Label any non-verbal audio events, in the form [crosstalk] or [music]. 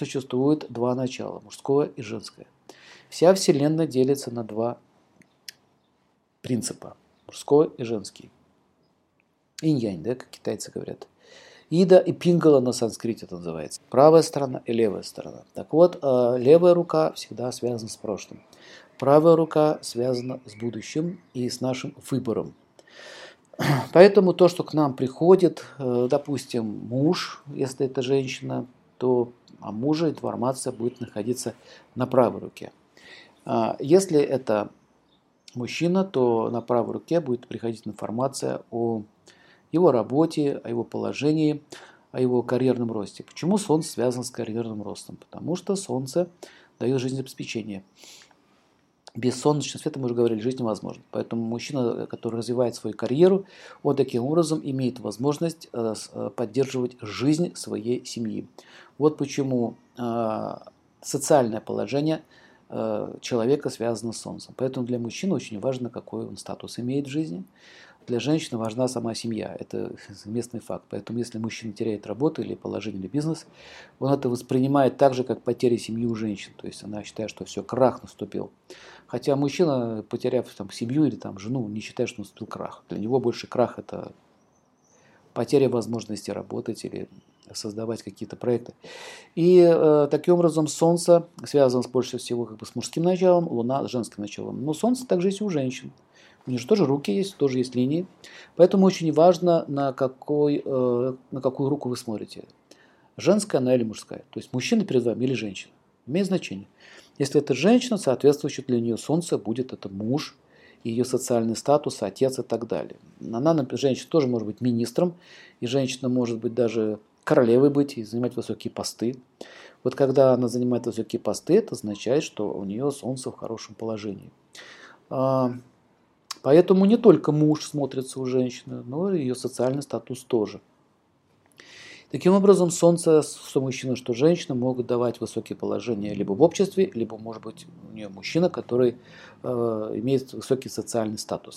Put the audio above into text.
существует два начала, мужское и женское. Вся Вселенная делится на два принципа, мужской и женский. Инь-янь, да, как китайцы говорят. Ида и пингала на санскрите это называется. Правая сторона и левая сторона. Так вот, э, левая рука всегда связана с прошлым. Правая рука связана с будущим и с нашим выбором. Поэтому то, что к нам приходит, э, допустим, муж, если это женщина, то о муже информация будет находиться на правой руке. А если это мужчина, то на правой руке будет приходить информация о его работе, о его положении, о его карьерном росте. Почему Солнце связано с карьерным ростом? Потому что Солнце дает жизнеобеспечение. Без солнечного света, мы уже говорили, жизнь невозможна. Поэтому мужчина, который развивает свою карьеру, он таким образом имеет возможность э, э, поддерживать жизнь своей семьи. Вот почему э, социальное положение человека связано с Солнцем. Поэтому для мужчины очень важно, какой он статус имеет в жизни. Для женщины важна сама семья. Это [laughs] местный факт. Поэтому если мужчина теряет работу или положение или бизнес, он это воспринимает так же, как потеря семьи у женщин. То есть она считает, что все, крах наступил. Хотя мужчина, потеряв там, семью или там, жену, не считает, что наступил крах. Для него больше крах – это потеря возможности работать или создавать какие-то проекты. И э, таким образом Солнце связано больше всего как бы с мужским началом, Луна с женским началом. Но Солнце также есть у женщин. У них же тоже руки есть, тоже есть линии. Поэтому очень важно, на, какой, э, на какую руку вы смотрите. Женская она или мужская. То есть мужчина перед вами или женщина. Имеет значение. Если это женщина, соответствующий для нее Солнце будет это муж, ее социальный статус, отец и так далее. Она, женщина тоже может быть министром, и женщина может быть даже королевой быть и занимать высокие посты. Вот когда она занимает высокие посты, это означает, что у нее Солнце в хорошем положении. А, Поэтому не только муж смотрится у женщины, но и ее социальный статус тоже. Таким образом, Солнце, что мужчина, что женщина, могут давать высокие положения либо в обществе, либо, может быть, у нее мужчина, который э, имеет высокий социальный статус.